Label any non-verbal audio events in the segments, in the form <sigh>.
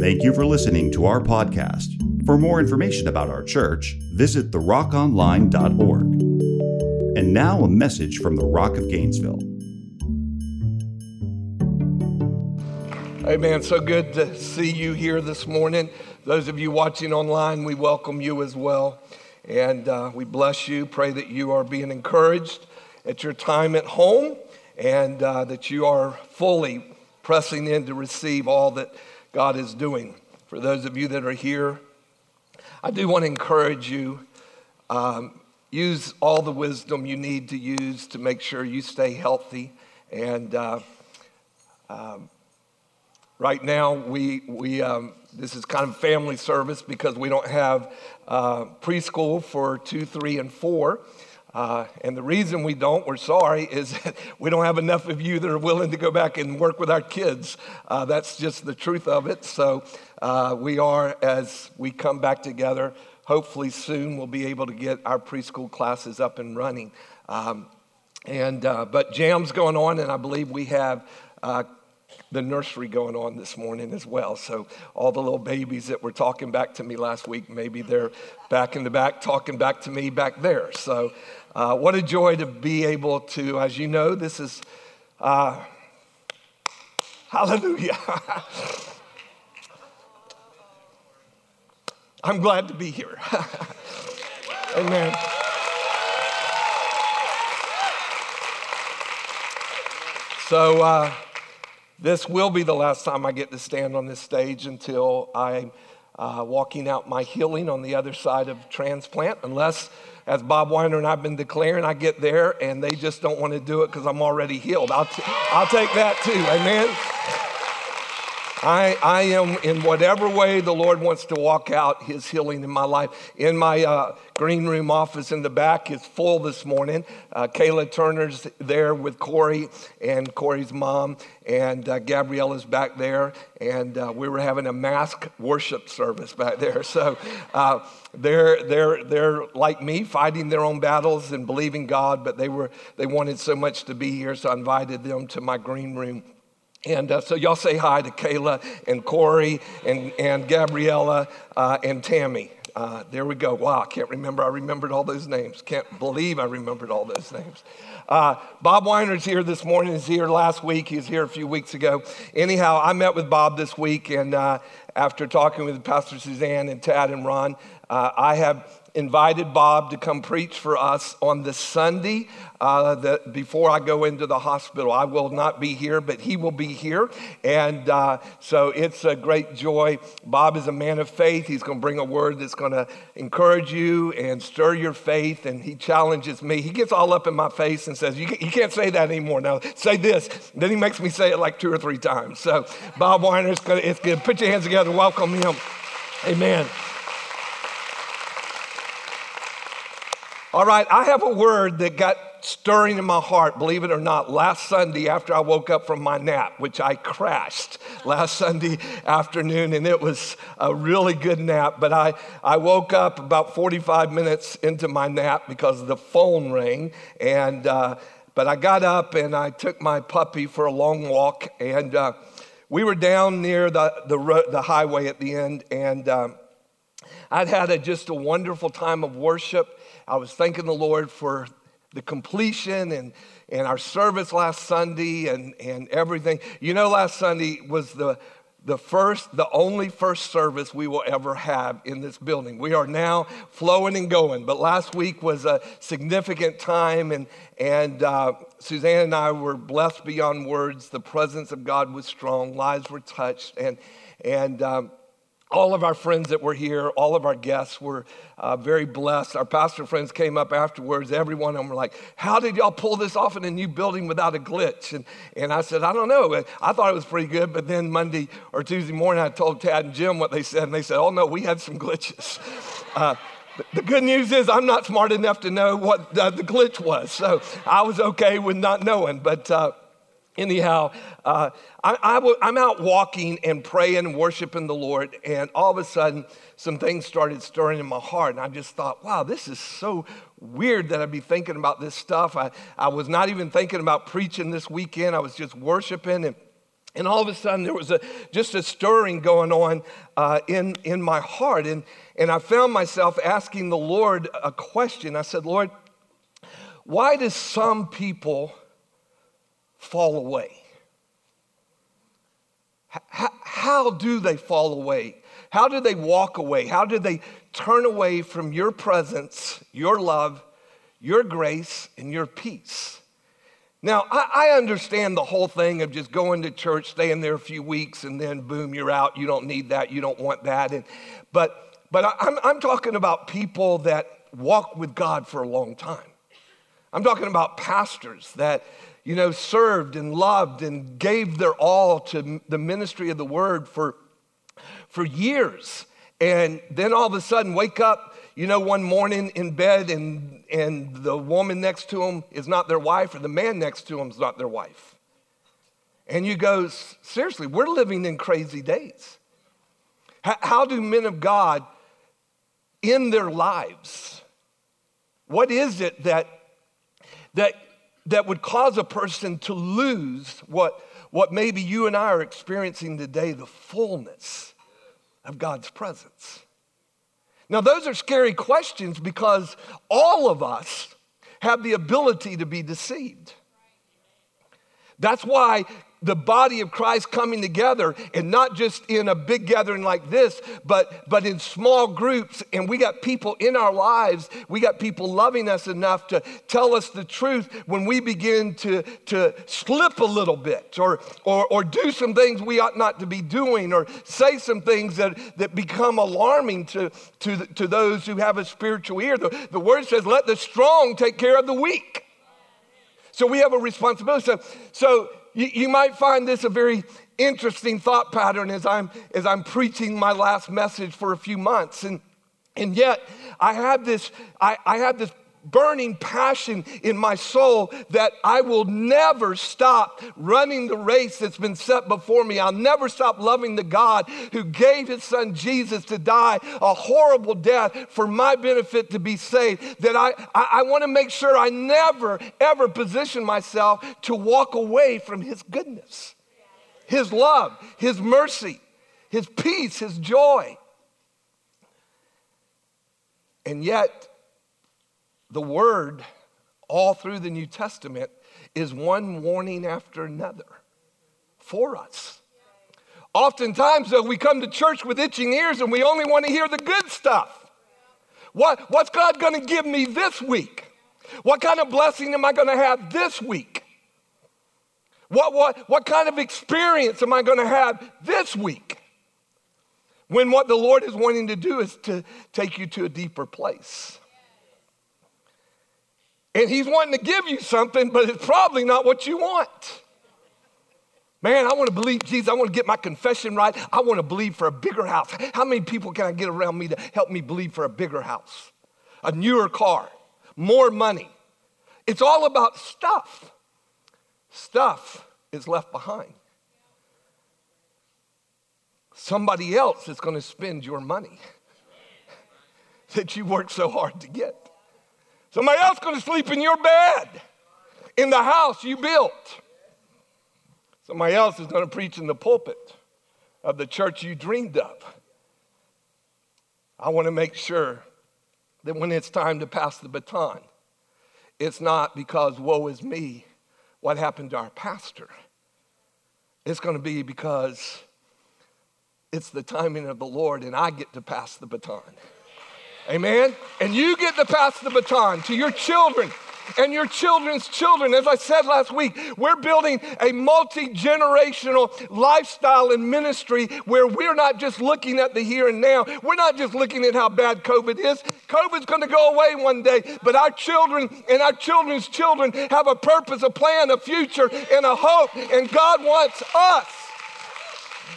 Thank you for listening to our podcast. For more information about our church, visit therockonline.org. And now a message from the Rock of Gainesville. Hey man, so good to see you here this morning. Those of you watching online, we welcome you as well. And uh, we bless you. Pray that you are being encouraged at your time at home and uh, that you are fully pressing in to receive all that God is doing. For those of you that are here, I do want to encourage you. Um, use all the wisdom you need to use to make sure you stay healthy. And uh, um, right now, we, we, um, this is kind of family service because we don't have uh, preschool for two, three, and four. Uh, and the reason we don't, we're sorry, is we don't have enough of you that are willing to go back and work with our kids. Uh, that's just the truth of it. So uh, we are, as we come back together, hopefully soon we'll be able to get our preschool classes up and running. Um, and, uh, but jam's going on, and I believe we have uh, the nursery going on this morning as well. So, all the little babies that were talking back to me last week, maybe they're back in the back talking back to me back there. So, uh, what a joy to be able to, as you know, this is, uh, hallelujah. <laughs> I'm glad to be here. <laughs> Amen. So, uh, this will be the last time I get to stand on this stage until I'm uh, walking out my healing on the other side of transplant, unless as Bob Weiner and I've been declaring, I get there and they just don't want to do it because I'm already healed. I'll, t- I'll take that too. Amen. I, I am in whatever way the Lord wants to walk out his healing in my life. In my uh, green room office in the back is full this morning. Uh, Kayla Turner's there with Corey and Corey's mom, and uh, Gabriella's back there. And uh, we were having a mask worship service back there. <laughs> So uh, they're, they're, they're like me, fighting their own battles and believing God, but they, were, they wanted so much to be here, so I invited them to my green room. And uh, so y'all say hi to Kayla and Corey and, and Gabriella uh, and Tammy. Uh, there we go. Wow, I can't remember. I remembered all those names. Can't believe I remembered all those names. Uh, Bob Weiner's here this morning. He's here last week. He was here a few weeks ago. Anyhow, I met with Bob this week, and uh, after talking with Pastor Suzanne and Tad and Ron, uh, I have invited Bob to come preach for us on the Sunday uh, that before I go into the hospital. I will not be here, but he will be here. And uh, so it's a great joy. Bob is a man of faith. He's going to bring a word that's going to encourage you and stir your faith. And he challenges me. He gets all up in my face and says, You, you can't say that anymore. Now, say this. Then he makes me say it like two or three times. So, Bob Weiner. It's good. Put your hands together. Welcome him. Amen. All right, I have a word that got stirring in my heart, believe it or not, last Sunday after I woke up from my nap, which I crashed last <laughs> Sunday afternoon, and it was a really good nap. But I, I woke up about 45 minutes into my nap because the phone rang, and uh, but I got up and I took my puppy for a long walk, and uh, we were down near the, the, the highway at the end, and um, I'd had a, just a wonderful time of worship I was thanking the Lord for the completion and, and our service last Sunday and, and everything. You know, last Sunday was the, the first, the only first service we will ever have in this building. We are now flowing and going, but last week was a significant time, and, and uh, Suzanne and I were blessed beyond words. The presence of God was strong, lives were touched, and, and um, all of our friends that were here, all of our guests were uh, very blessed. Our pastor friends came up afterwards. Every one of them were like, How did y'all pull this off in a new building without a glitch? And, and I said, I don't know. I thought it was pretty good. But then Monday or Tuesday morning, I told Tad and Jim what they said. And they said, Oh, no, we had some glitches. <laughs> Uh, the good news is I'm not smart enough to know what uh, the glitch was. So I was okay with not knowing. But uh, anyhow, uh, I, I w- I'm out walking and praying worshiping the Lord, and all of a sudden, some things started stirring in my heart, and I just thought, wow, this is so weird that I'd be thinking about this stuff. I, I was not even thinking about preaching this weekend, I was just worshiping and And all of a sudden, there was a, just a stirring going on uh, in, in my heart. And, and I found myself asking the Lord a question. I said, Lord, why do some people fall away? H- how do they fall away? How do they walk away? How do they turn away from your presence, your love, your grace, and your peace? Now, I, I, understand the whole thing of just going to church, staying there a few weeks, and then boom, you're out. You don't need that. You don't want that. And, but but I, I'm, I'm talking about people that walk with God for a long time. I'm talking about pastors that, you know, served and loved and gave their all to the ministry of the word for, for years. And then all of a sudden wake up you know, one morning in bed and, and the woman next to them is not their wife, or the man next to them is not their wife. And you go, seriously, we're living in crazy days. How, how do men of God in their lives? What is it that, that, that would cause a person to lose what, what maybe you and I are experiencing today the fullness of God's presence? Now, those are scary questions because all of us have the ability to be deceived. That's why the body of Christ coming together and not just in a big gathering like this, but, but in small groups. And we got people in our lives, we got people loving us enough to tell us the truth when we begin to, to slip a little bit or, or, or do some things we ought not to be doing or say some things that, that become alarming to, to, to those who have a spiritual ear. The, the word says, let the strong take care of the weak. So we have a responsibility. So, so you, you might find this a very interesting thought pattern as I'm, as I'm preaching my last message for a few months. And, and yet, I have this, I, I have this burning passion in my soul that I will never stop running the race that's been set before me. I'll never stop loving the God who gave his son Jesus to die a horrible death for my benefit to be saved. That I, I, I want to make sure I never, ever position myself to walk away from his goodness, his love, his mercy, his peace, his joy. And yet, the word all through the New Testament is one warning after another for us. Oftentimes, though, we come to church with itching ears and we only want to hear the good stuff. What, what's God going to give me this week? What kind of blessing am I going to have this week? What, what, what kind of experience am I going to have this week? When what the Lord is wanting to do is to take you to a deeper place. And he's wanting to give you something, but it's probably not what you want. Man, I want to believe Jesus. I want to get my confession right. I want to believe for a bigger house. How many people can I get around me to help me believe for a bigger house, a newer car, more money? It's all about stuff. Stuff is left behind. Somebody else is going to spend your money <laughs> that you worked so hard to get. Somebody else is going to sleep in your bed in the house you built. Somebody else is going to preach in the pulpit of the church you dreamed of. I want to make sure that when it's time to pass the baton, it's not because woe is me, what happened to our pastor. It's going to be because it's the timing of the Lord and I get to pass the baton. Amen? And you get to pass the baton to your children and your children's children. As I said last week, we're building a multi generational lifestyle and ministry where we're not just looking at the here and now. We're not just looking at how bad COVID is. COVID's going to go away one day, but our children and our children's children have a purpose, a plan, a future, and a hope. And God wants us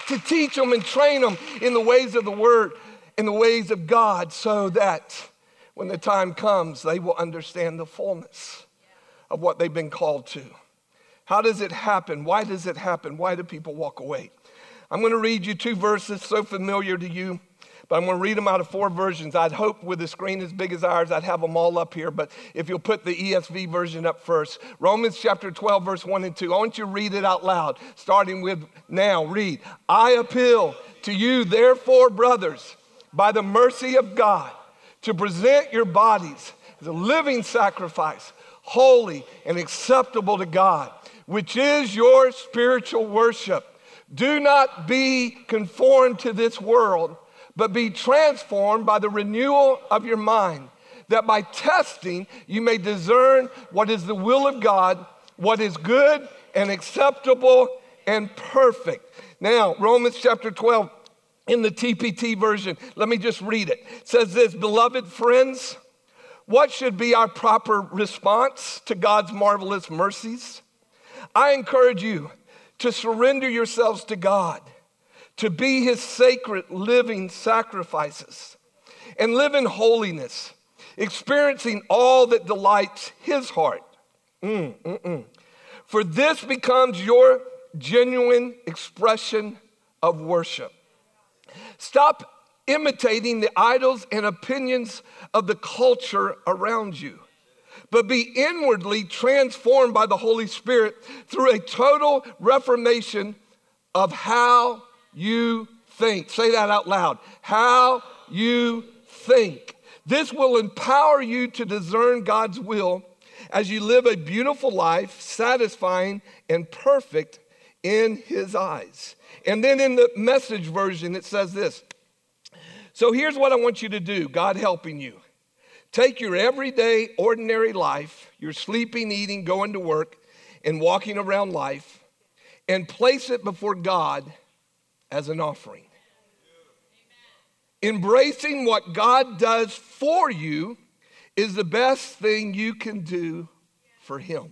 to teach them and train them in the ways of the Word in the ways of God so that when the time comes, they will understand the fullness of what they've been called to. How does it happen? Why does it happen? Why do people walk away? I'm going to read you two verses so familiar to you. but I'm going to read them out of four versions. I'd hope with a screen as big as ours, I'd have them all up here, but if you'll put the ESV version up first. Romans chapter 12, verse 1 and 2. I want you to read it out loud, starting with now. Read. I appeal to you, therefore, brothers, by the mercy of God, to present your bodies as a living sacrifice, holy and acceptable to God, which is your spiritual worship. Do not be conformed to this world, but be transformed by the renewal of your mind, that by testing you may discern what is the will of God, what is good and acceptable and perfect. Now, Romans chapter 12 in the TPT version, let me just read it. it says this Beloved friends, what should be our proper response to God's marvelous mercies? I encourage you to surrender yourselves to God, to be his sacred living sacrifices, and live in holiness, experiencing all that delights his heart. Mm, mm, mm. For this becomes your genuine expression of worship. Stop imitating the idols and opinions of the culture around you but be inwardly transformed by the Holy Spirit through a total reformation of how you think. Say that out loud. How you think. This will empower you to discern God's will as you live a beautiful life, satisfying and perfect in His eyes. And then in the message version, it says this. So here's what I want you to do God helping you. Take your everyday, ordinary life, your sleeping, eating, going to work, and walking around life, and place it before God as an offering. Embracing what God does for you is the best thing you can do for Him.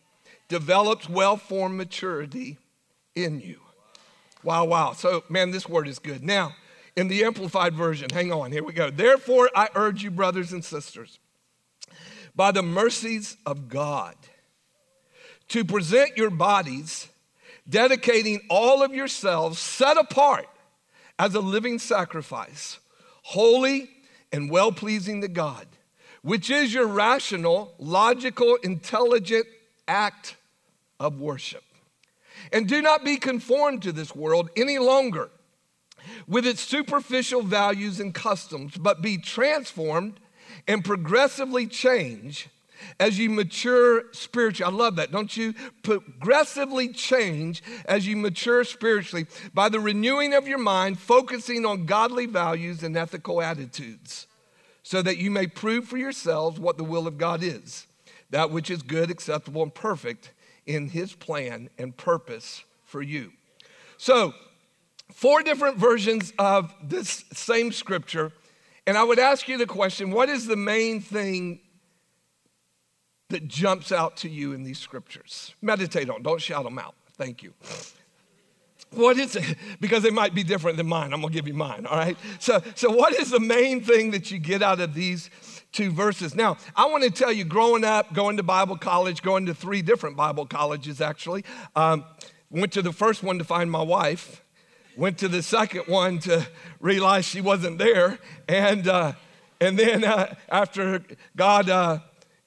develops well formed maturity in you. Wow, wow. So, man, this word is good. Now, in the Amplified Version. Hang on, here we go. Therefore, I urge you, brothers and sisters, by the mercies of God, to present your bodies, dedicating all of yourselves, set apart as a living sacrifice, holy and well pleasing to God, which is your rational, logical, intelligent act of worship. And do not be conformed to this world any longer with its superficial values and customs, but be transformed and progressively change as you mature spiritually. I love that, don't you? Progressively change as you mature spiritually by the renewing of your mind, focusing on godly values and ethical attitudes, so that you may prove for yourselves what the will of God is, that which is good, acceptable, and perfect in His plan and purpose for you. So, four different versions of this same scripture. And I would ask you the question what is the main thing that jumps out to you in these scriptures? Meditate on, don't shout them out. Thank you. What is it? Because they might be different than mine. I'm gonna give you mine, all right? So, so what is the main thing that you get out of these two verses? Now, I wanna tell you, growing up, going to Bible college, going to three different Bible colleges actually, um, went to the first one to find my wife. Went to the second one to realize she wasn't there. And, uh, and then uh, after God uh,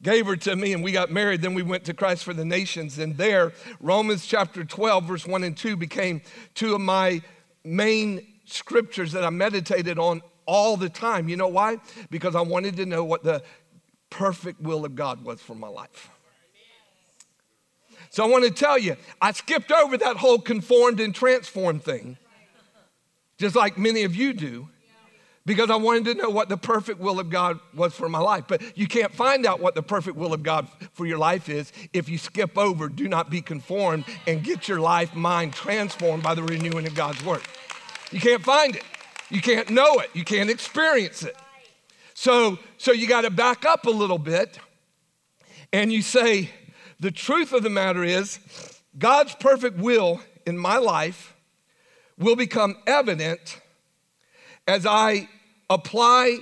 gave her to me and we got married, then we went to Christ for the Nations. And there, Romans chapter 12, verse 1 and 2 became two of my main scriptures that I meditated on all the time. You know why? Because I wanted to know what the perfect will of God was for my life. So I want to tell you, I skipped over that whole conformed and transformed thing just like many of you do, because I wanted to know what the perfect will of God was for my life. But you can't find out what the perfect will of God for your life is if you skip over, do not be conformed, and get your life, mind transformed by the renewing of God's word. You can't find it. You can't know it. You can't experience it. So, so you got to back up a little bit and you say, the truth of the matter is, God's perfect will in my life will become evident as I apply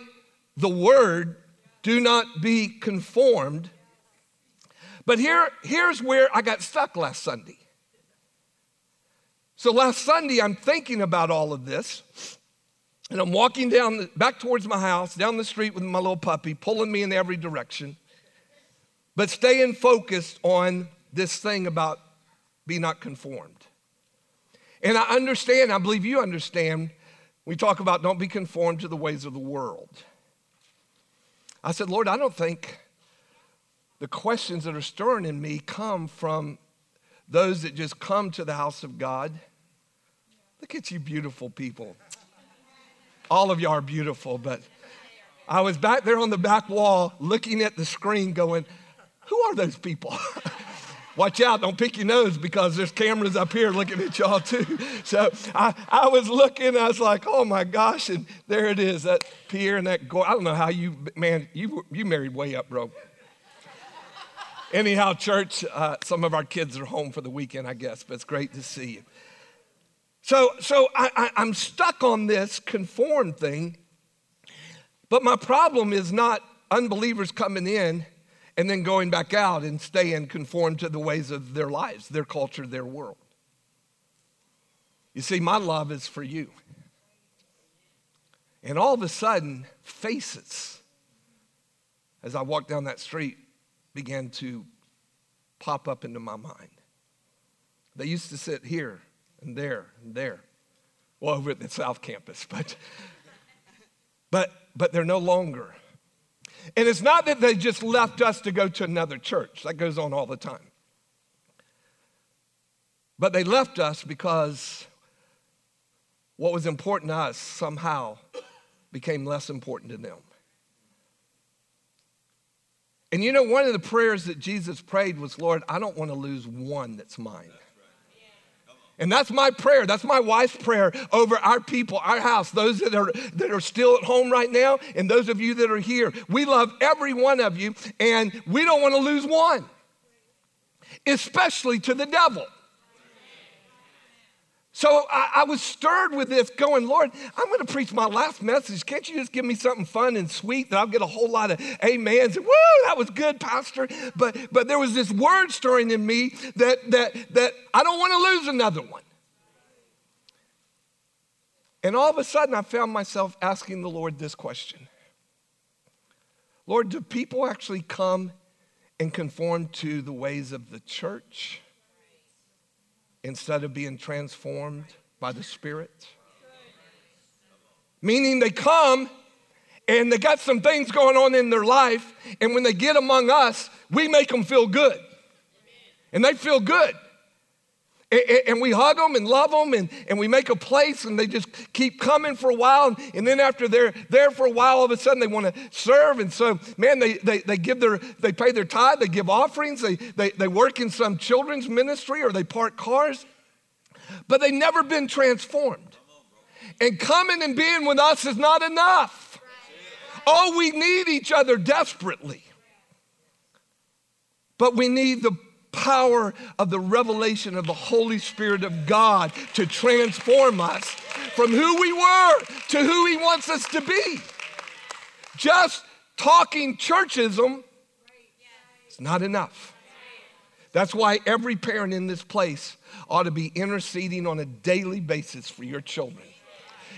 the word, do not be conformed. But here, here's where I got stuck last Sunday. So last Sunday, I'm thinking about all of this, and I'm walking down the, back towards my house, down the street with my little puppy, pulling me in every direction, but staying focused on this thing about be not conformed. And I understand, I believe you understand, we talk about don't be conformed to the ways of the world. I said, Lord, I don't think the questions that are stirring in me come from those that just come to the house of God. Look at you, beautiful people. All of y'all are beautiful, but I was back there on the back wall looking at the screen going, Who are those people? <laughs> Watch out, don't pick your nose because there's cameras up here looking at y'all too. <laughs> So I, I was looking, I was like, oh my gosh, and there it is, that Pierre and that go. I don't know how you, man, you, you married way up, bro. Anyhow, church, uh, some of our kids are home for the weekend, I guess, but it's great to see you. So, so I, I, I'm stuck on this conform thing, but my problem is not unbelievers coming in and then going back out and staying conformed to the ways of their lives, their culture, their world. You see, my love is for you. And all of a sudden, faces, as I walked down that street, began to pop up into my mind. They used to sit here and there and there. Well, over at the South Campus, <laughs> but, but, but they're no longer. And it's not that they just left us to go to another church, that goes on all the time. But they left us because what was important to us somehow became less important to them. And you know, one of the prayers that Jesus prayed was, Lord, I don't want to lose one that's mine. And that's my prayer. That's my wife's prayer over our people, our house, those that are, that are still at home right now, and those of you that are here. We love every one of you, and we don't want to lose one, especially to the devil. So I, I, was stirred with this, going, Lord, I'm going to preach my last message. Can't you just give me something fun and sweet that I'll get a whole lot of amens? And, Woo, that was good, Pastor. But but there was this word stirring in me that that that I don't want to lose another one. And all of a sudden, I found myself asking the Lord this question Lord, do people actually come and conform to the ways of the church? Instead of being transformed by the Spirit? Meaning they come and they got some things going on in their life, and when they get among us, we make them feel good. And they feel good. And we hug them and love them and, and we make a place and they just keep coming for a while. And then after they're there for a while, all of a sudden they want to serve. And so, man, they, they, they give their, they pay their tithe, they give offerings, they, they, they work in some children's ministry or they park cars, but they've never been transformed. And coming and being with us is not enough. Oh, we need each other desperately. But we need the power of the revelation of the Holy Spirit of God to transform us from who we were to who He wants us to be. Just talking churchism is not enough. That's why every parent in this place ought to be interceding on a daily basis for your children.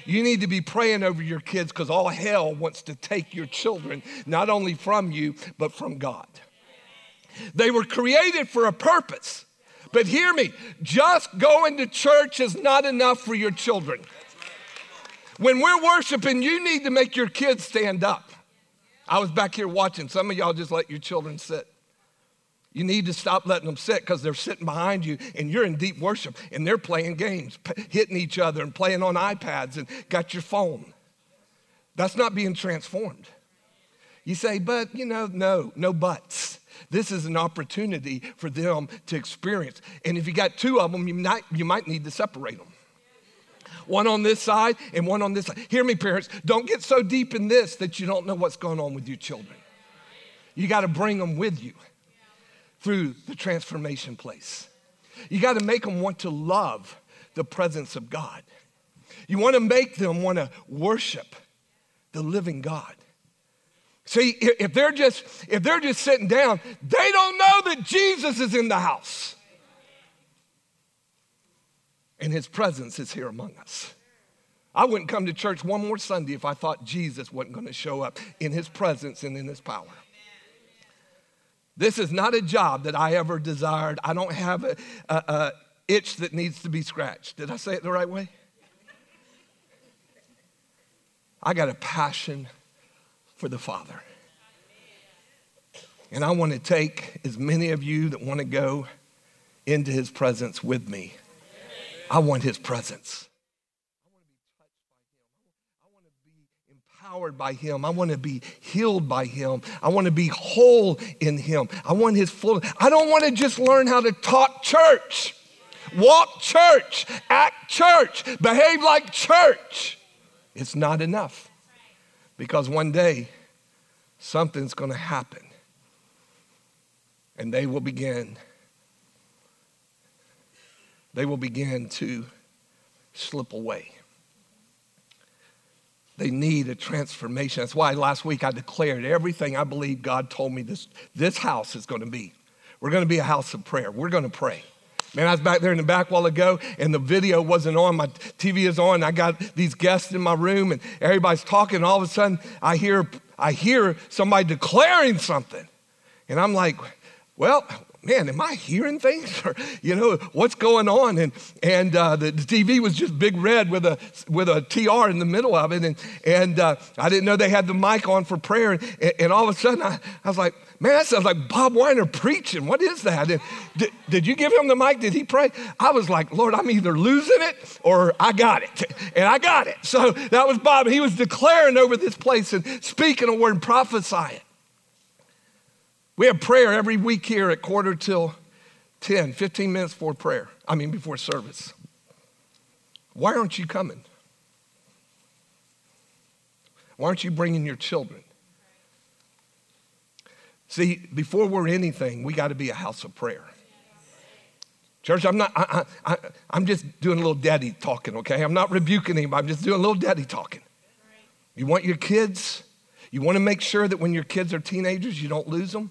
You need to be praying over your kids because all hell wants to take your children, not only from you, but from God. They were created for a purpose. But hear me, just going to church is not enough for your children. When we're worshiping, you need to make your kids stand up. I was back here watching. Some of y'all just let your children sit. You need to stop letting them sit because they're sitting behind you and you're in deep worship and they're playing games, hitting each other and playing on iPads and got your phone. That's not being transformed. You say, but you know, no, no buts. This is an opportunity for them to experience. And if you got two of them, you might, you might need to separate them. one on this side and one on this side. Hear me, parents. Don't get so deep in this that you don't know what's going on with your children. You got to bring them with you through the transformation place. You got to make them want to love the presence of God. You want to make them want to worship the living God. See, if they're just if they're just sitting down, they don't know that Jesus is in the house. And his presence is here among us. I wouldn't come to church one more Sunday if I thought Jesus wasn't going to show up in his presence and in his power. This is not a job that I ever desired. I don't have a, a, a itch that needs to be scratched. Did I say it the right way? I got a passion for the Father. And I want to take as many of you that want to go into his presence with me. I want his presence. I want to be empowered by Him. I want to be healed by Him. I want to be whole in Him. I want His full. I don't want to just learn how to talk church, walk church, act church, behave like church. It's not enough because one day something's going to happen and they will begin they will begin to slip away they need a transformation. That's why last week I declared everything I believe God told me this, this house is going to be. We're going to be a house of prayer. We're going to pray. Man, I was back there in the back while ago, and the video wasn't on. My TV is on. I got these guests in my room, and everybody's talking. And all of a sudden, I hear, I hear somebody declaring something. And I'm like, well, man, am I hearing things? <laughs> Or, you know, what's going on? And, and uh, the, TV was just big red with a, with a TR in the middle of it. And, and uh, I didn't know they had the mic on for prayer. And, and all of a sudden, I, I, was like, man, that sounds like Bob Weiner preaching. What is that? And did, did you give him the mic? Did he pray? I was like, Lord, I'm either losing it or I got it. <laughs> And I got it. So that was Bob. He was declaring over this place and speaking a word and prophesying. We have prayer every week here at quarter till 10, 15 minutes before prayer. I mean, before service. Why aren't you coming? Why aren't you bringing your children? See, before we're anything, we got to be a house of prayer. Church, I'm not, I, I, I'm just doing a little daddy talking, okay? I'm not rebuking anybody, I'm just doing a little daddy talking. You want your kids? You want to make sure that when your kids are teenagers, you don't lose them?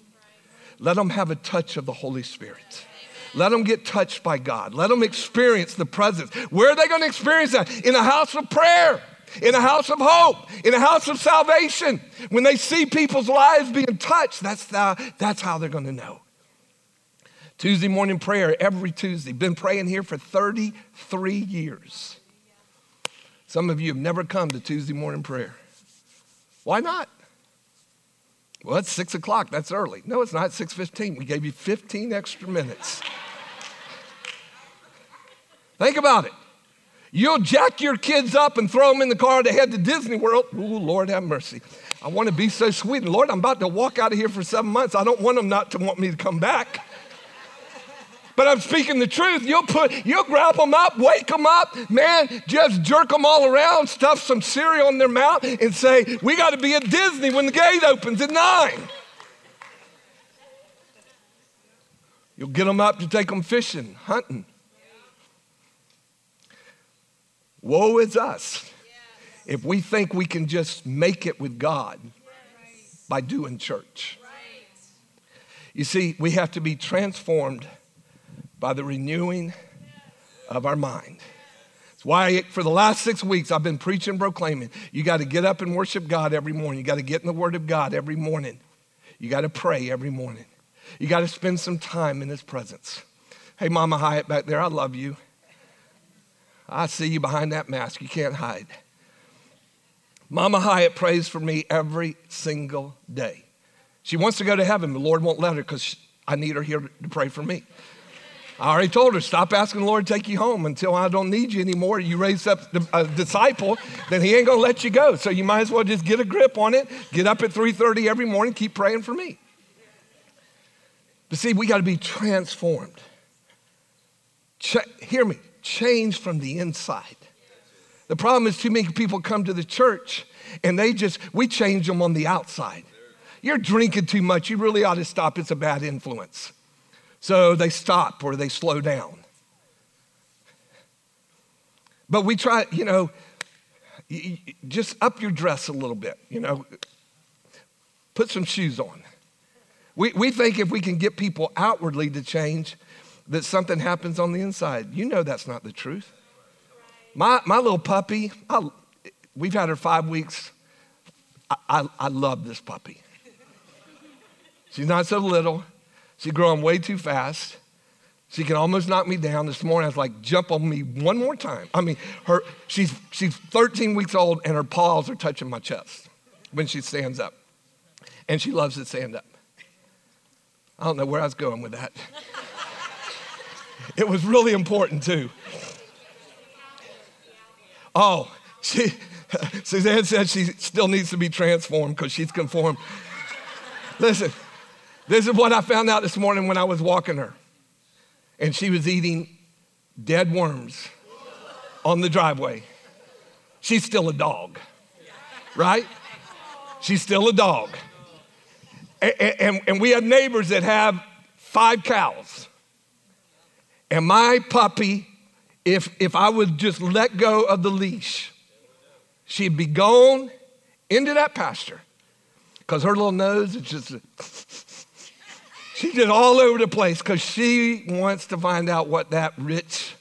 Let them have a touch of the Holy Spirit. Let them get touched by God. Let them experience the presence. Where are they going to experience that? In a house of prayer, in a house of hope, in a house of salvation. When they see people's lives being touched, that's, the, that's how they're going to know. Tuesday morning prayer every Tuesday. Been praying here for 33 years. Some of you have never come to Tuesday morning prayer. Why not? Well, it's six o'clock. That's early. No, it's not. Six fifteen. We gave you fifteen extra minutes. Think about it. You'll jack your kids up and throw them in the car to head to Disney World. Oh, Lord have mercy. I want to be so sweet. And Lord, I'm about to walk out of here for seven months. I don't want them not to want me to come back. But I'm speaking the truth. You'll put, you'll grab them up, wake them up, man, just jerk them all around, stuff some cereal in their mouth, and say, "We got to be at Disney when the gate opens at nine. You'll get them up to take them fishing, hunting. Woe is us if we think we can just make it with God by doing church. You see, we have to be transformed by the renewing of our mind. That's why for the last six weeks I've been preaching, proclaiming you got to get up and worship God every morning. You got to get in the Word of God every morning. You got to pray every morning. You got to spend some time in His presence. Hey, Mama Hyatt back there, I love you. I see you behind that mask. You can't hide. Mama Hyatt prays for me every single day. She wants to go to heaven. But the Lord won't let her because I need her here to pray for me. I already told her, stop asking the Lord to take you home until I don't need you anymore. You raise up a disciple, then he ain't gonna let you go. So you might as well just get a grip on it. Get up at 3:30 every morning, keep praying for me. But see, we got to be transformed. Hear me, change from the inside. The problem is too many people come to the church and they just, we change them on the outside. You're drinking too much. You really ought to stop. It's a bad influence. So they stop or they slow down. But we try, you know, just up your dress a little bit, you know, put some shoes on. We, we think if we can get people outwardly to change, that something happens on the inside. You know that's not the truth. My, my little puppy, I, we've had her five weeks. I, I, I love this puppy. She's not so little. She's growing way too fast. She can almost knock me down. This morning I was like, jump on me one more time. I mean, her, she's, she's 13 weeks old and her paws are touching my chest when she stands up. And she loves to stand up. I don't know where I was going with that. <laughs> it was really important too. Oh, she, <laughs> Suzanne said she still needs to be transformed because she's conformed. Listen, this is what I found out this morning when I was walking her. And she was eating dead worms on the driveway. She's still a dog, right? She's still a dog. And, and, and we have neighbors that have five cows. And my puppy if, if I would just let go of the leash, she'd be gone into that pasture because her little nose is just, she's just all over the place because she wants to find out what that rich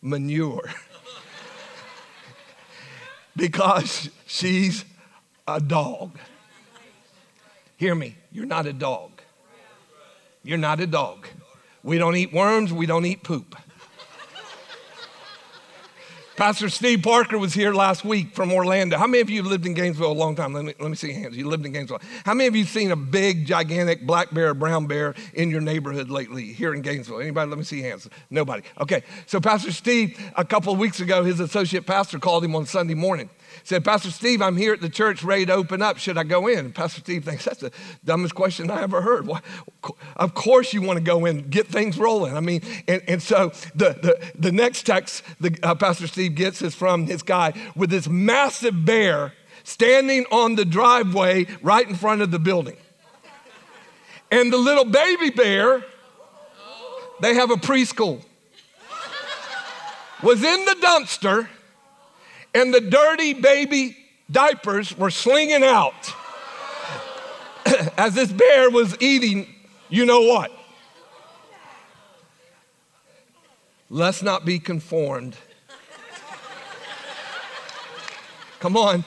manure, <laughs> because she's a dog. Hear me, you're not a dog. You're not a dog. We don't eat worms, we don't eat poop. Pastor Steve Parker was here last week from Orlando. How many of you lived in Gainesville a long time? Let me, let me see hands. You lived in Gainesville. How many of you seen a big, gigantic black bear brown bear in your neighborhood lately here in Gainesville? Anybody? Let me see hands. Nobody. Okay. So Pastor Steve, a couple of weeks ago, his associate pastor called him on Sunday morning said, Pastor Steve, I'm here at the church ready to open up. Should I go in? And Pastor Steve thinks that's the dumbest question I ever heard. Why? Of course you want to go in, get things rolling. I mean, and, and so the, the, the next text the, uh, Pastor Steve gets is from his guy with this massive bear standing on the driveway right in front of the building. And the little baby bear, they have a preschool, was in the dumpster and the dirty baby diapers were slinging out <clears throat> as this bear was eating, you know what? Let's not be conformed. Come on.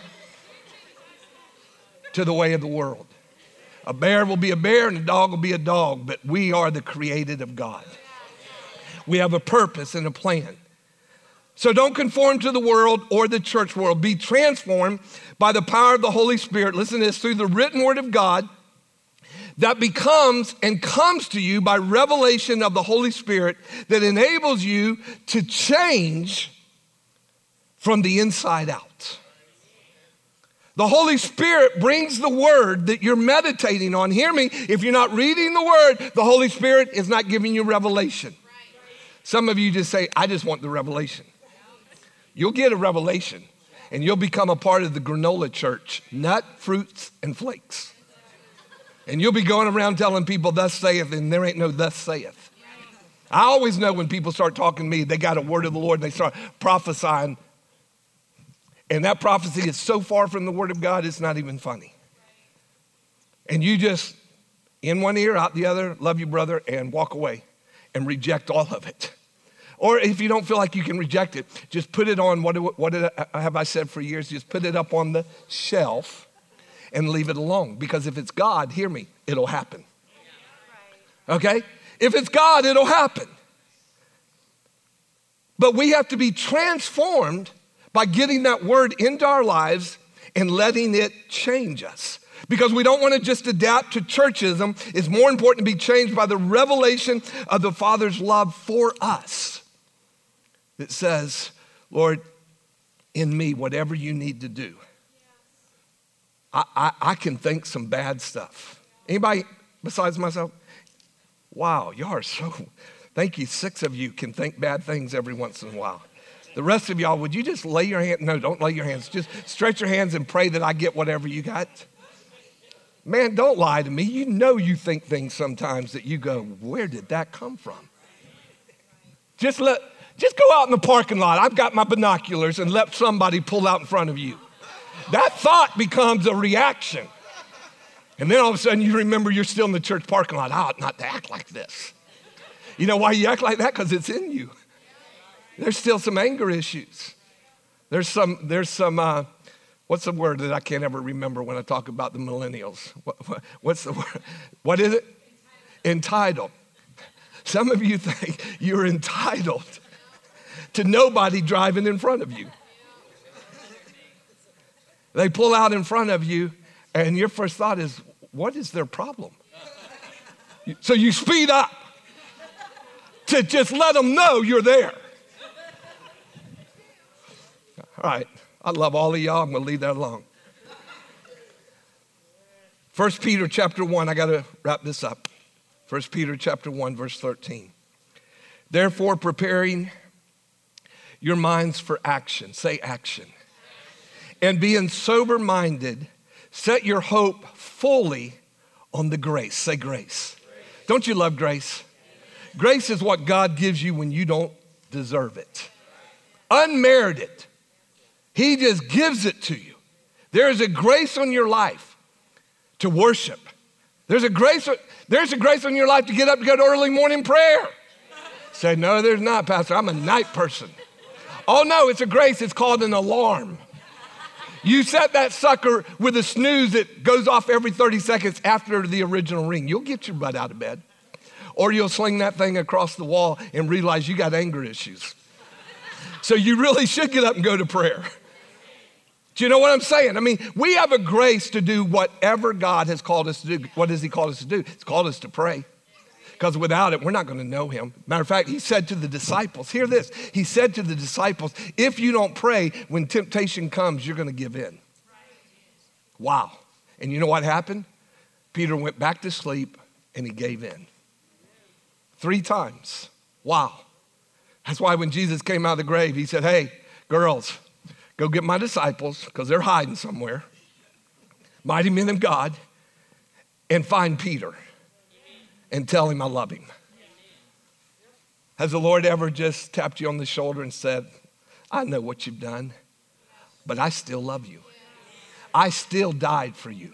To the way of the world. A bear will be a bear and a dog will be a dog, but we are the created of God. We have a purpose and a plan. So don't conform to the world or the church world. Be transformed by the power of the Holy Spirit. Listen to this through the written word of God that becomes and comes to you by revelation of the Holy Spirit that enables you to change from the inside out. The Holy Spirit brings the word that you're meditating on. Hear me, if you're not reading the word, the Holy Spirit is not giving you revelation. Some of you just say, I just want the revelation. You'll get a revelation and you'll become a part of the granola church nut, fruits, and flakes. And you'll be going around telling people, Thus saith, and there ain't no thus saith. I always know when people start talking to me, they got a word of the Lord and they start prophesying. And that prophecy is so far from the word of God, it's not even funny. And you just, in one ear, out the other, love you, brother, and walk away and reject all of it. Or if you don't feel like you can reject it, just put it on, what, what did I, have I said for years? Just put it up on the shelf and leave it alone. Because if it's God, hear me, it'll happen. Okay? If it's God, it'll happen. But we have to be transformed by getting that word into our lives and letting it change us. Because we don't want to just adapt to churchism. It's more important to be changed by the revelation of the Father's love for us that says, Lord, in me, whatever you need to do. I, I, I, can think some bad stuff. Anybody besides myself? Wow, you are so, thank you. Six of you can think bad things every once in a while. The rest of y'all, would you just lay your hand? No, don't lay your hands. Just stretch your hands and pray that I get whatever you got. Man, don't lie to me. You know you think things sometimes that you go, where did that come from? Just let, just go out in the parking lot. I've got my binoculars and let somebody pull out in front of you. That thought becomes a reaction. And then all of a sudden you remember you're still in the church parking lot. I ought not to act like this. You know why you act like that? Because it's in you. There's still some anger issues. There's some, there's some, uh, what's the word that I can't ever remember when I talk about the millennials? What, what, what's the word? What is it? Entitled. Some of you think you're entitled to nobody driving in front of you. They pull out in front of you, and your first thought is, What is their problem? So you speed up to just let them know you're there. All right, I love all of y'all. I'm going to leave that alone. First Peter chapter 1, I got to wrap this up. First Peter chapter 1 verse 13. Therefore preparing your minds for action. Say action. And being sober minded, set your hope fully on the grace. Say grace. grace. Don't you love grace? Grace is what God gives you when you don't deserve it. Unmerited. He just gives it to you. There is a grace on your life to worship. There's a grace, there's a grace on your life to get up to go to early morning prayer. Say, no, there's not, Pastor. I'm a night person. Oh, no, it's a grace. It's called an alarm. You set that sucker with a snooze that goes off every 30 seconds after the original ring. You'll get your butt out of bed. Or you'll sling that thing across the wall and realize you got anger issues. So you really should get up and go to prayer. Do you know what I'm saying? I mean, we have a grace to do whatever God has called us to do. What has He called us to do? He's called us to pray. Because without it, we're not going to know Him. Matter of fact, He said to the disciples, hear this. He said to the disciples, if you don't pray, when temptation comes, you're going to give in. Wow. And you know what happened? Peter went back to sleep and he gave in. Three times. Wow. That's why when Jesus came out of the grave, he said, Hey, girls, Go get my disciples, because they're hiding somewhere, mighty men of God, and find Peter and tell him I love him. Has the Lord ever just tapped you on the shoulder and said, I know what you've done, but I still love you. I still died for you.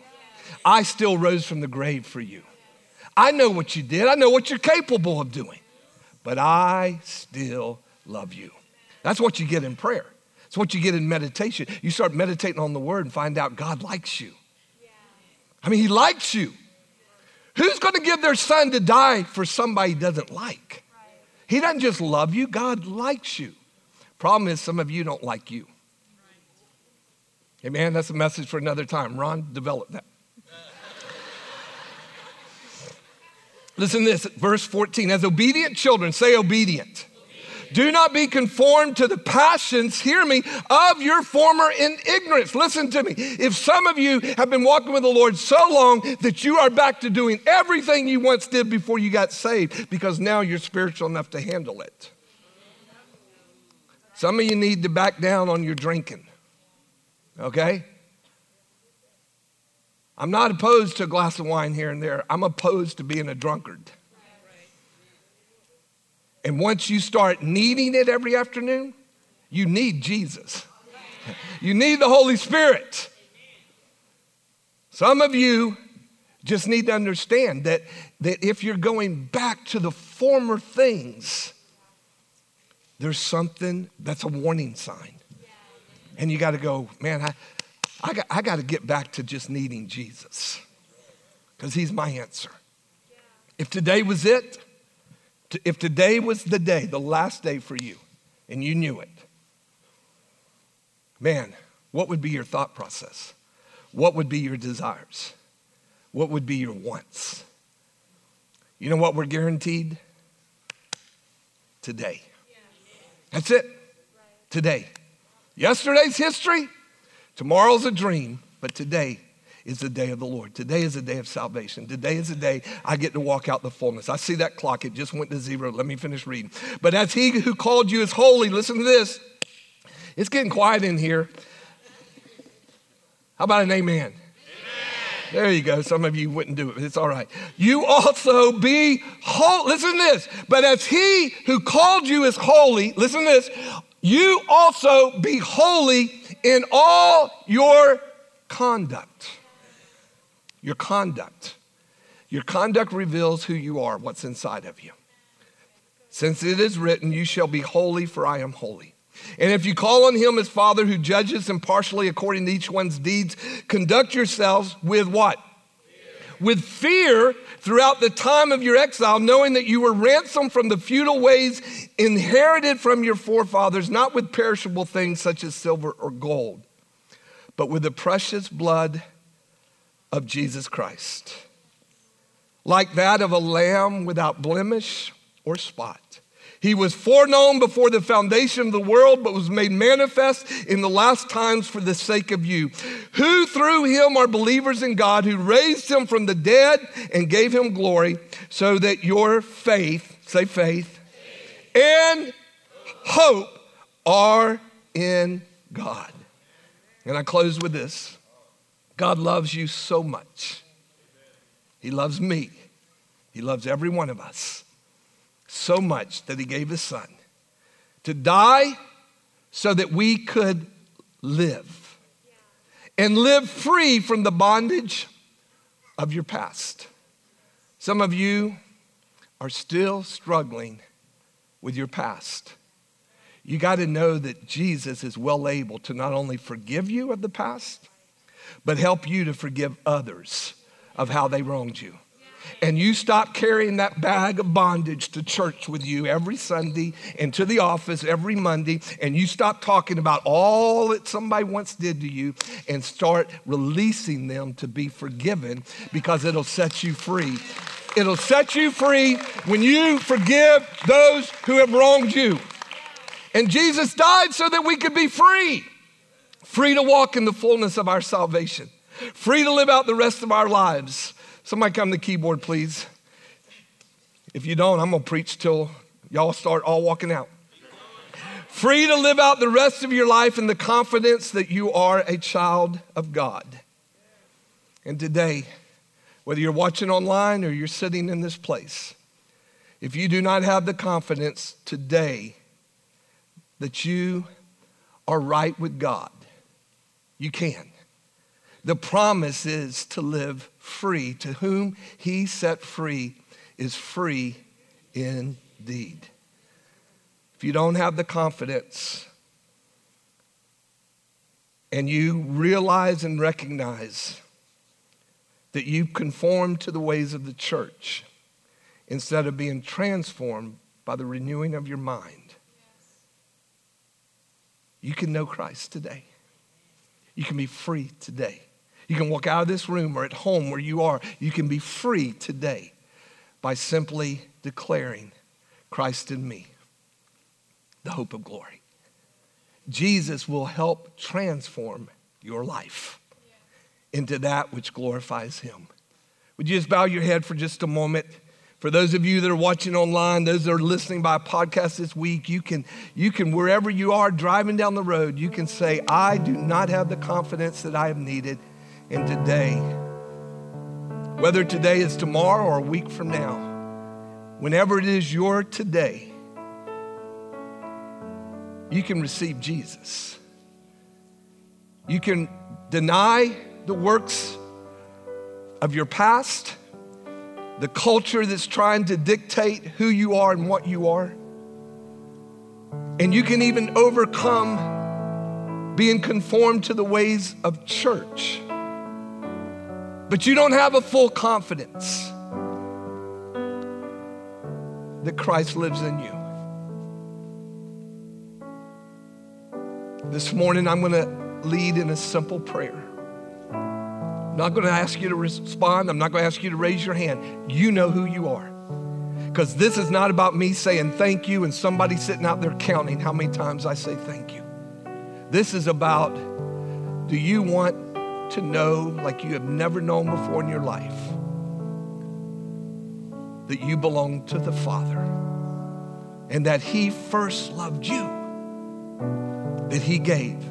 I still rose from the grave for you. I know what you did. I know what you're capable of doing, but I still love you. That's what you get in prayer. It's what you get in meditation. You start meditating on the word and find out God likes you. I mean, He likes you. Who's going to give their son to die for somebody he doesn't like? He doesn't just love you, God likes you. Problem is, some of you don't like you. Hey, that's a message for another time. Ron, develop that. Listen to this, verse 14. As obedient children, say obedient. Do not be conformed to the passions, hear me, of your former in ignorance. Listen to me. If some of you have been walking with the Lord so long that you are back to doing everything you once did before you got saved because now you're spiritual enough to handle it. Some of you need to back down on your drinking. Okay? I'm not opposed to a glass of wine here and there. I'm opposed to being a drunkard. And once you start needing it every afternoon, you need Jesus. You need the Holy Spirit. Some of you just need to understand that, that if you're going back to the former things, there's something that's a warning sign. And you got to go, man, I, I, got, I got to get back to just needing Jesus because he's my answer. If today was it, if today was the day, the last day for you, and you knew it, man, what would be your thought process? What would be your desires? What would be your wants? You know what we're guaranteed? Today. That's it. Today. Yesterday's history, tomorrow's a dream, but today is the day of the Lord. Today is the day of salvation. Today is the day I get to walk out the fullness. I see that clock, it just went to zero. Let me finish reading. But as he who called you is holy, listen to this. It's getting quiet in here. How about an amen? amen? There you go. Some of you wouldn't do it, but it's all right. You also be holy. Listen to this. But as he who called you is holy, listen to this. You also be holy in all your conduct. Your conduct. Your conduct reveals who you are, what's inside of you. Since it is written, You shall be holy, for I am holy. And if you call on him as Father who judges impartially according to each one's deeds, conduct yourselves with what? Fear. With fear throughout the time of your exile, knowing that you were ransomed from the futile ways inherited from your forefathers, not with perishable things such as silver or gold, but with the precious blood of Jesus Christ, like that of a lamb without blemish or spot. He was foreknown before the foundation of the world, but was made manifest in the last times for the sake of you, who through him are believers in God, who raised him from the dead and gave him glory, so that your faith, say faith, and hope are in God. And I close with this God loves you so much. He loves me, He loves every one of us so much that he gave his son to die so that we could live and live free from the bondage of your past. Some of you are still struggling with your past. You got to know that Jesus is well able to not only forgive you of the past, but help you to forgive others of how they wronged you and you stop carrying that bag of bondage to church with you every Sunday and to the office every Monday, and you stop talking about all that somebody once did to you and start releasing them to be forgiven because it'll set you free. It'll set you free when you forgive those who have wronged you. And Jesus died so that we could be free, free to walk in the fullness of our salvation, free to live out the rest of our lives Somebody come to the keyboard, please. If you don't, I'm going to preach till y'all start all walking out. Free to live out the rest of your life in the confidence that you are a child of God. And today, whether you're watching online or you're sitting in this place, if you do not have the confidence today that you are right with God, you can. The promise is to live free. To whom he set free is free indeed. If you don't have the confidence and you realize and recognize that you conform to the ways of the church instead of being transformed by the renewing of your mind, you can know Christ today. You can be free today. You can walk out of this room or at home where you are. You can be free today by simply declaring Christ in me, the hope of glory. Jesus will help transform your life into that which glorifies Him. Would you just bow your head for just a moment? For those of you that are watching online, those that are listening by podcast this week, you can, you can, wherever you are driving down the road, you can say, I do not have the confidence that I have needed in today. Whether today is tomorrow or a week from now, whenever it is your today, you can receive Jesus. You can deny the works of your past, the culture that's trying to dictate who you are and what you are. And you can even overcome being conformed to the ways of church but you don't have a full confidence that Christ lives in you. This morning, I'm going to lead in a simple prayer. I'm not going to ask you to respond. I'm not going to ask you to raise your hand. You know who you are. Because this is not about me saying thank you and somebody sitting out there counting how many times I say thank you. This is about do you want to know, like you have never known before in your life, that you belong to the Father and that He first loved you that He gave.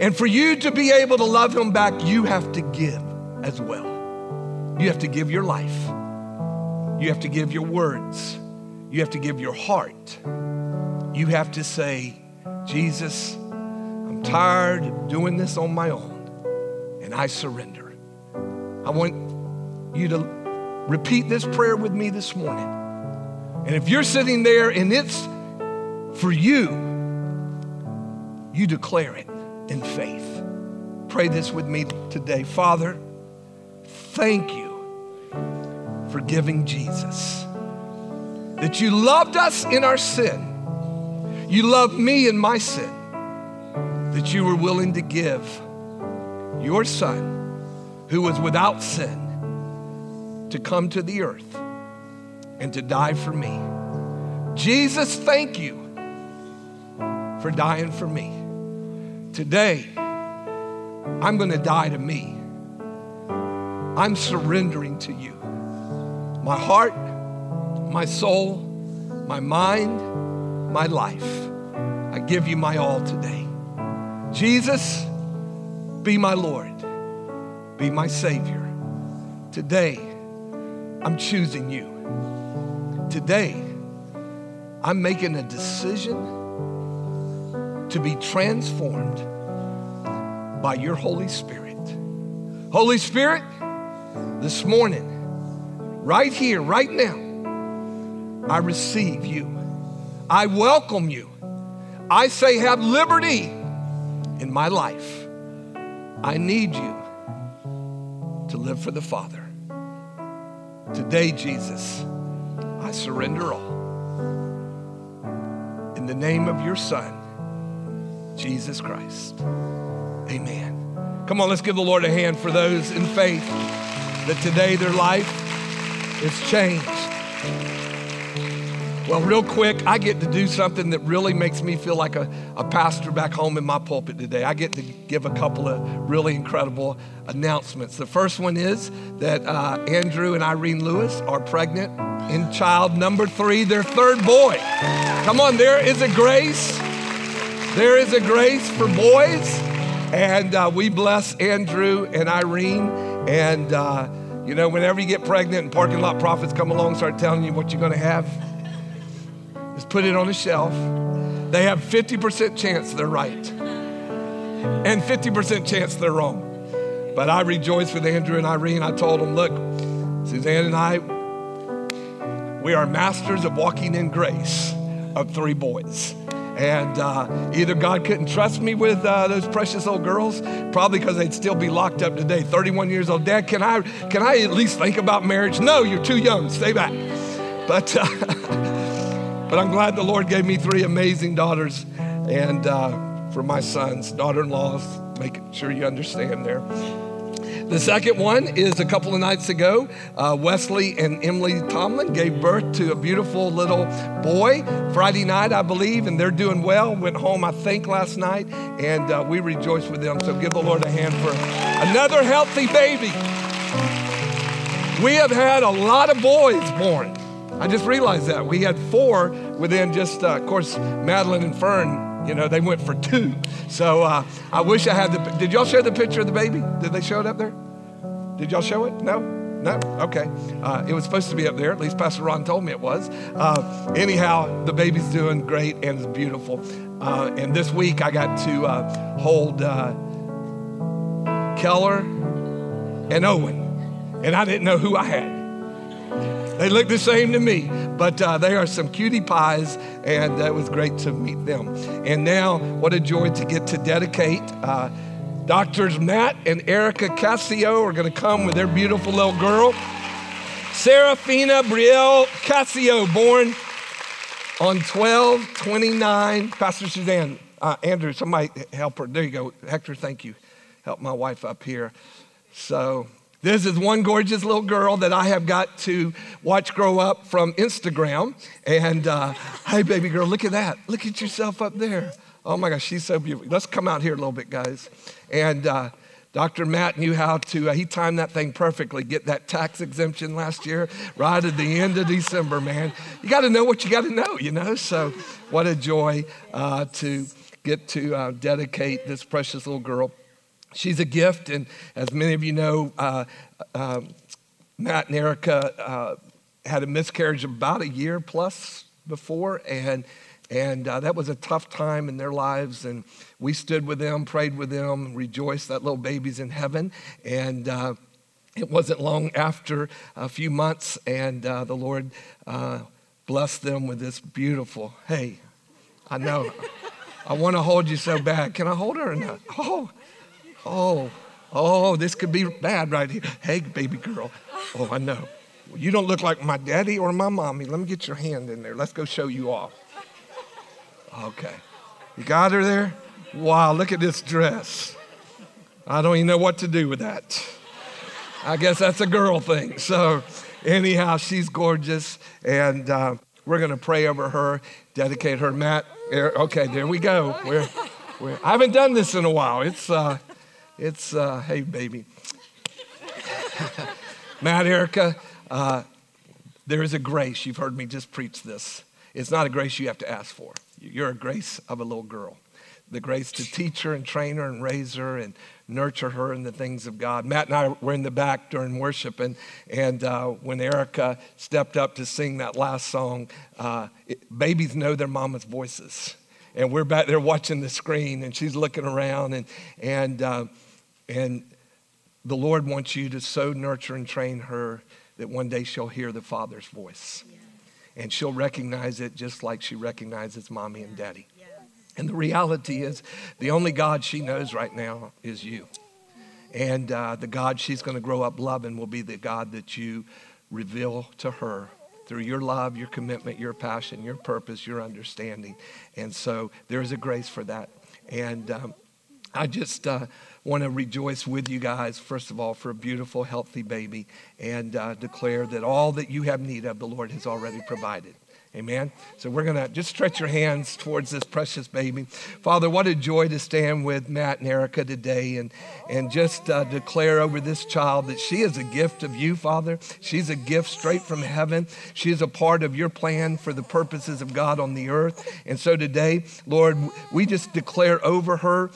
And for you to be able to love Him back, you have to give as well. You have to give your life, you have to give your words, you have to give your heart. You have to say, Jesus, I'm tired of doing this on my own, and I surrender. I want you to repeat this prayer with me this morning. And if you're sitting there and it's for you, you declare it in faith. Pray this with me today. Father, thank you for giving Jesus. That you loved us in our sin. You loved me in my sin. That you were willing to give your son, who was without sin, to come to the earth and to die for me. Jesus, thank you for dying for me. Today, I'm going to die to me. I'm surrendering to you. My heart, my soul, my mind, my life. I give you my all today. Jesus, be my Lord, be my Savior. Today, I'm choosing you. Today, I'm making a decision to be transformed by your Holy Spirit. Holy Spirit, this morning, right here, right now, I receive you. I welcome you. I say, have liberty in my life. I need you to live for the Father. Today, Jesus, I surrender all. In the name of your Son, Jesus Christ. Amen. Come on, let's give the Lord a hand for those in faith that today their life is changed. Well, real quick, I get to do something that really makes me feel like a, a pastor back home in my pulpit today. I get to give a couple of really incredible announcements. The first one is that uh, Andrew and Irene Lewis are pregnant in child number three, their third boy. Come on, there is a grace. There is a grace for boys. And uh, we bless Andrew and Irene. And, uh, you know, whenever you get pregnant and parking lot prophets come along start telling you what you're going to have, just put it on a shelf. They have 50% chance they're right and 50% chance they're wrong. But I rejoice with Andrew and Irene. I told them, look, Suzanne and I, we are masters of walking in grace of three boys. And uh, either God couldn't trust me with uh, those precious old girls, probably because they'd still be locked up today. 31 years old. Dad, can I, can I at least think about marriage? No, you're too young. Stay back. But, uh, <laughs> but I'm glad the Lord gave me three amazing daughters. And uh, for my sons, daughter in laws, making sure you understand there. The second one is a couple of nights ago, uh, Wesley and Emily Tomlin gave birth to a beautiful little boy Friday night, I believe, and they're doing well. Went home, I think, last night, and uh, we rejoice with them. So give the Lord a hand for another healthy baby. We have had a lot of boys born. I just realized that. We had four within just, uh, of course, Madeline and Fern you know, they went for two. So uh, I wish I had the. Did y'all share the picture of the baby? Did they show it up there? Did y'all show it? No? No? Okay. Uh, it was supposed to be up there. At least Pastor Ron told me it was. Uh, anyhow, the baby's doing great and is beautiful. Uh, and this week I got to uh, hold uh, Keller and Owen. And I didn't know who I had. They look the same to me, but uh, they are some cutie pies, and it was great to meet them. And now, what a joy to get to dedicate. Uh, Doctors Matt and Erica Cassio are going to come with their beautiful little girl. Serafina Brielle Cassio, born on 12 29. Pastor Suzanne, uh, Andrew, somebody help her. There you go. Hector, thank you. Help my wife up here. So, this is one gorgeous little girl that I have got to watch grow up from Instagram. And uh, hey, baby girl, look at that. Look at yourself up there. Oh my gosh, she's so beautiful. Let's come out here a little bit, guys. And uh, Dr. Matt knew how to, uh, he timed that thing perfectly, get that tax exemption last year, right at the end of December, man. You got to know what you got to know, you know? So, what a joy uh, to get to uh, dedicate this precious little girl. She's a gift, and as many of you know, uh, uh, Matt and Erica uh, had a miscarriage about a year plus before, and and uh, that was a tough time in their lives. And we stood with them, prayed with them, rejoiced that little baby's in heaven. And uh, it wasn't long after a few months, and uh, the Lord uh, blessed them with this beautiful. Hey, I know. I want to hold you so bad. Can I hold her or not? Oh, oh, oh, this could be bad right here. Hey, baby girl. Oh, I know. You don't look like my daddy or my mommy. Let me get your hand in there. Let's go show you off. Okay. You got her there? Wow, look at this dress. I don't even know what to do with that. I guess that's a girl thing. So, anyhow, she's gorgeous, and uh, we're going to pray over her, dedicate her. Matt, okay, there we go. We're, we're, I haven't done this in a while. It's, uh, it's uh, hey, baby. Matt, Erica, uh, there is a grace. You've heard me just preach this. It's not a grace you have to ask for. You're a grace of a little girl. The grace to teach her and train her and raise her and nurture her in the things of God. Matt and I were in the back during worship, and, and uh, when Erica stepped up to sing that last song, uh, it, babies know their mama's voices. And we're back there watching the screen, and she's looking around, and, and, uh, and the Lord wants you to so nurture and train her that one day she'll hear the Father's voice and she'll recognize it just like she recognizes mommy and daddy. And the reality is, the only God she knows right now is you. And uh, the God she's going to grow up loving will be the God that you reveal to her through your love, your commitment, your passion, your purpose, your understanding. And so there is a grace for that. And um, I just uh, want to rejoice with you guys, first of all, for a beautiful, healthy baby, and uh, declare that all that you have need of, the Lord has already provided. Amen. So we're going to just stretch your hands towards this precious baby. Father, what a joy to stand with Matt and Erica today and, and just uh, declare over this child that she is a gift of you, Father. She's a gift straight from heaven. She is a part of your plan for the purposes of God on the earth. And so today, Lord, we just declare over her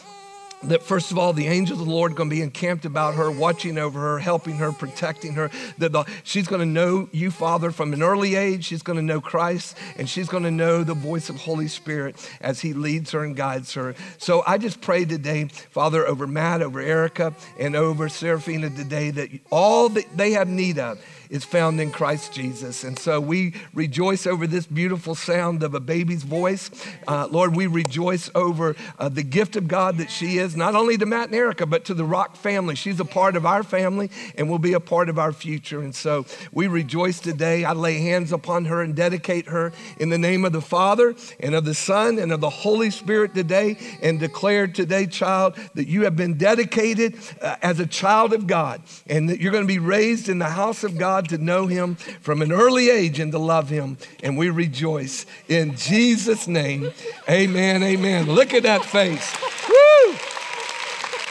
that first of all the angels of the lord going to be encamped about her watching over her helping her protecting her that the, she's going to know you father from an early age. She's going to know christ and she's going to know the voice of holy spirit as he leads her and guides her. So i just pray today father over matt over erica and over seraphina today that all that they have need of is found in Christ Jesus. And so we rejoice over this beautiful sound of a baby's voice. Uh, Lord, we rejoice over uh, the gift of God that she is, not only to Matt and Erica, but to the Rock family. She's a part of our family and will be a part of our future. And so we rejoice today. I lay hands upon her and dedicate her in the name of the Father and of the Son and of the Holy Spirit today and declare today, child, that you have been dedicated uh, as a child of God and that you're going to be raised in the house of God God to know him from an early age and to love him. And we rejoice in Jesus' name. Amen. Amen. Look at that face. Woo!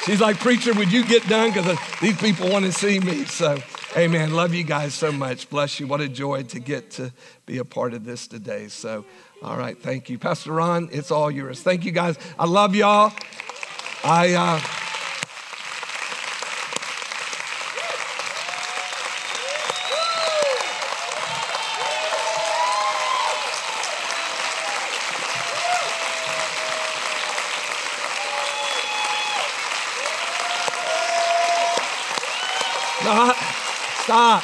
She's like, Preacher, would you get done? Because these people want to see me. So, amen. Love you guys so much. Bless you. What a joy to get to be a part of this today. So, all right. Thank you. Pastor Ron, it's all yours. Thank you guys. I love y'all. I, uh, Stop.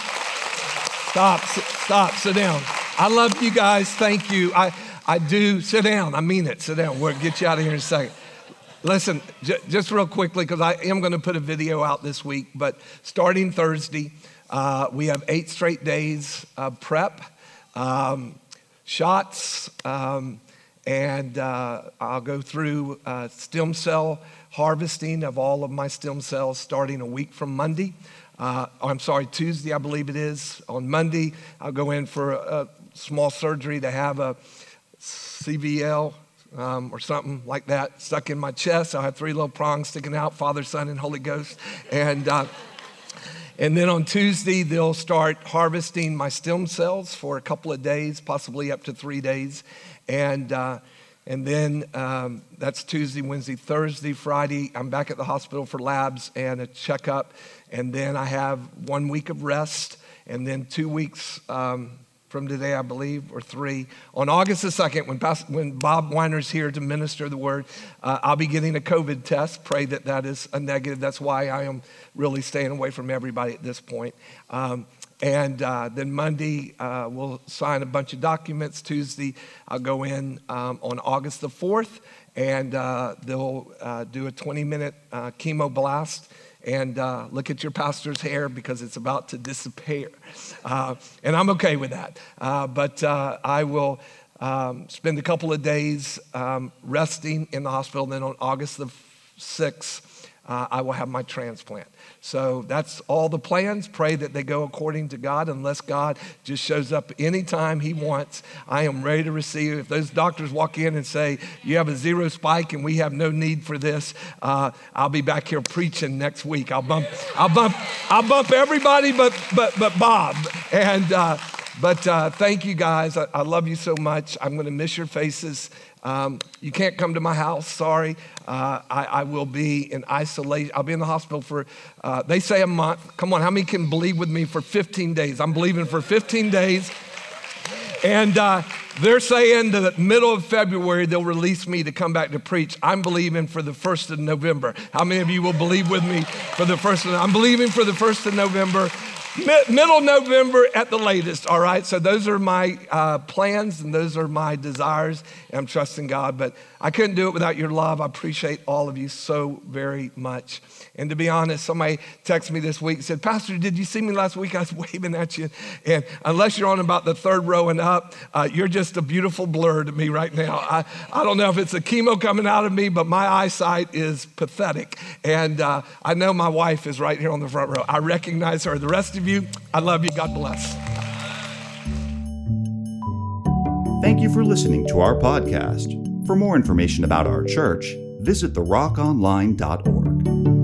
Stop. Stop. Sit down. I love you guys. Thank you. I, I do. Sit down. I mean it. Sit down. We'll get you out of here in a second. Listen, j- just real quickly, because I am going to put a video out this week, but starting Thursday, uh, we have eight straight days of prep, um, shots, um, and uh, I'll go through uh, stem cell harvesting of all of my stem cells starting a week from Monday. Uh, I'm sorry, Tuesday, I believe it is. On Monday, I'll go in for a, small surgery to have a CVL um, or something like that stuck in my chest. I'll have three little prongs sticking out Father, Son, and Holy Ghost. And, uh, and then on Tuesday, they'll start harvesting my stem cells for a couple of days, possibly up to three days. And uh, And then um, that's Tuesday, Wednesday, Thursday, Friday. I'm back at the hospital for labs and a checkup. And then I have one week of rest and then two weeks um, from today, I believe, or three. On August the 2nd, when, Pastor, when Bob Weiner's here to minister the word, uh, I'll be getting a COVID test. Pray that that is a negative. That's why I am really staying away from everybody at this point. Um, and uh, then Monday, uh, we'll sign a bunch of documents. Tuesday, I'll go in um, on August the 4th, and uh, they'll uh, do a 20 minute uh, chemo blast and uh, look at your pastor's hair because it's about to disappear. and I'm okay with that. but I will um, spend a couple of days um, resting in the hospital. Then on August the 6th, I will have my transplant. So that's all the plans. Pray that they go according to God, unless God just shows up anytime He wants. I am ready to receive. If those doctors walk in and say, You have a zero spike and we have no need for this, uh, I'll be back here preaching next week. I'll bump, I'll bump, I'll bump everybody but, but, but Bob. And, uh, but uh, thank you guys. I, I love you so much. I'm going to miss your faces. Um, you can't come to my house, sorry. Uh, I, I, will be in isolation. I'll be in the hospital for, uh, they say a month. Come on, how many can believe with me for 15 days? I'm believing for 15 days. And uh, they're saying that middle of February they'll release me to come back to preach. I'm believing for the first of November. How many of you will believe with me for the first of? I'm believing for the first of November middle November at the latest, all right? So those are my uh, plans and those are my desires. I'm trusting God, but I couldn't do it without your love. I appreciate all of you so very much. And to be honest, somebody texted me this week and said, Pastor, did you see me last week? I was <laughs> waving at you. And unless you're on about the third row and up, uh, you're just a beautiful blur to me right now. I, I don't know if it's a chemo coming out of me, but my eyesight is pathetic. And uh, I know my wife is right here on the front row. I recognize her. The rest of you, I love you. God bless. Thank you for listening to our podcast. For more information about our church, visit therockonline.org.